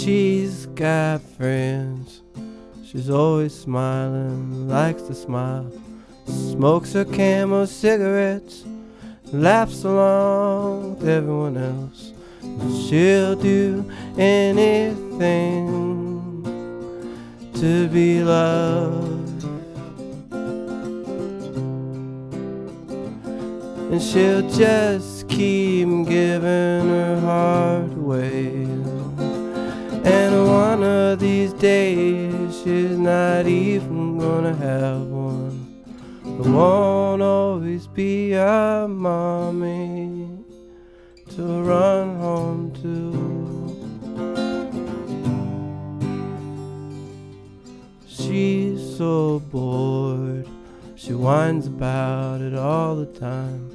she's got friends. She's always smiling, likes to smile. Smokes her Camel cigarettes, laughs along with everyone else. She'll do anything to be loved. And she'll just keep giving her heart not even gonna have one. It won't always be a mommy to run home to. She's so bored, she whines about it all the time.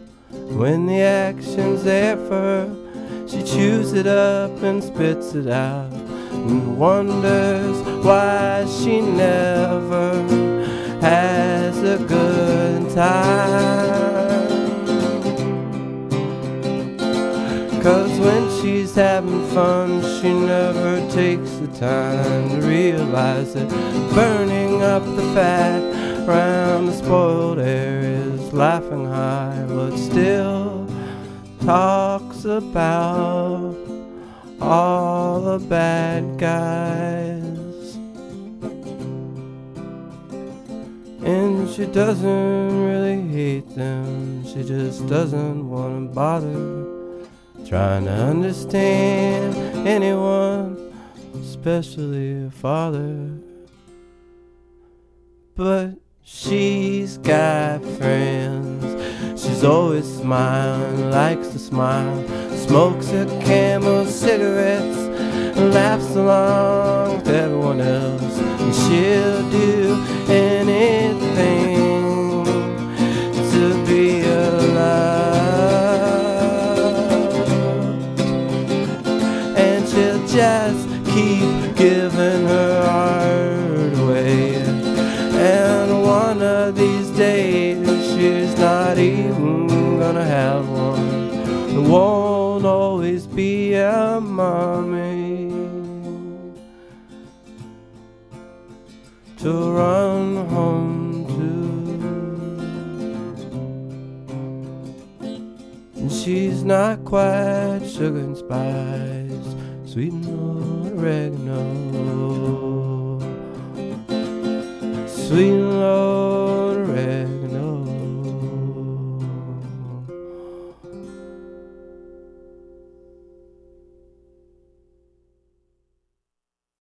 When the action's there for her, she chews it up and spits it out and wonders why she never has a good time. Cause when she's having fun, she never takes the time to realize that burning up the fat round the spoiled areas, laughing high, but still talks about all the bad guys. And she doesn't really hate them, she just doesn't want to bother trying to understand anyone, especially a father. But she's got friends. She's always smiling, likes to smile, smokes a camel cigarettes, and laughs along with everyone else. And she'll do anything to be loved. And she'll just keep giving her heart away. And one of these days, she's not even gonna have one. Won't always be a mommy to run home to. And she's not quite sugar and spice, sweet and oregano. Sweet and